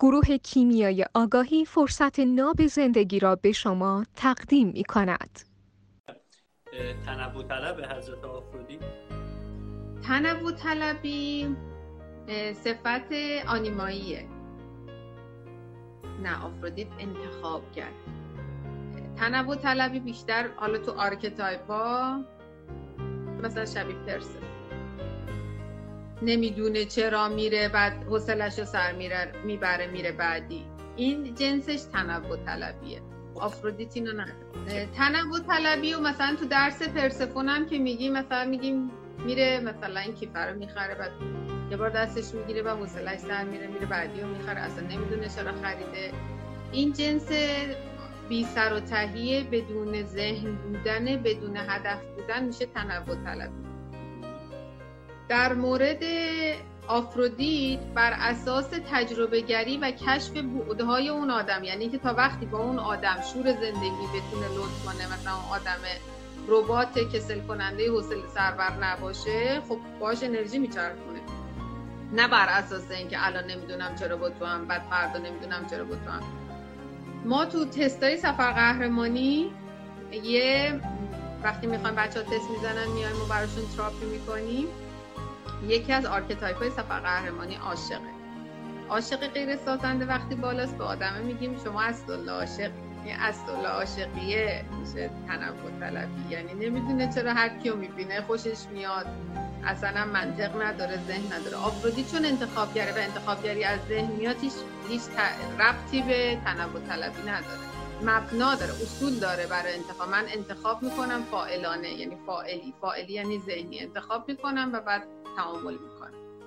گروه کیمیای آگاهی فرصت ناب زندگی را به شما تقدیم می کند. تنوع طلب حضرت آفرودیت. تنوع طلبی صفت آنیماییه. نه آفرودیت انتخاب کرد. تنوع طلبی بیشتر حالا تو archetype ا مثلا شبیه پرسه. نمی‌دونه چرا میره بعد حوصلش رو سر میره می‌بره میره بعدی. این جنسش تنوع طلبیه آفرودیت اینو نداره تنوع طلبی و مثلا تو درس پرسفون هم که میگیم مثلا میگیم میره مثلا این کیفه رو می‌خره بعد یه بار دستش می‌گیره و حوصلش سر میره میره بعدی رو می‌خره اصلا نمی‌دونه چرا خریده. این جنس بی سر و تهیه بدون ذهن بودن بدون هدف بودن میشه تنوع طلبی در مورد آفرودیت بر اساس تجربه گری و کشف بعدهای اون آدم یعنی که تا وقتی با اون آدم شور زندگی بتونه لطف کنه مثلا اون آدم ربات کسل کننده حوصله سربر نباشه خب باش انرژی میچرخونه. نه بر اساس اینکه الان نمی‌دونم چرا با تو هم بعد فردا نمی‌دونم چرا با تو هم. ما تو تستای سفر قهرمانی یه وقتی می‌خوایم بچه ها تست می‌زنن میایم و براشون تراپی می‌کنیم. یکی از archetype های سفر قهرمانی عاشقه. عاشق غیر سازنده وقتی بالاست به آدمه میگیم شما اصلا عاشق این اصلا عاشقیه میشه تنوع طلبی. یعنی نمی‌دونه چرا هر کیو می‌بینه خوشش میاد. اصلا منطق نداره ذهن نداره. آفرودیت چون انتخابگره و انتخابگری از ذهن میاد هیچ ربطی به تنوع طلبی نداره. مبنا داره اصول داره برای انتخاب. من انتخاب می‌کنم فاعلانه یعنی فاعلی فاعلی یعنی ذهنی. انتخاب می‌کنم و بعد تعامل می‌کنم.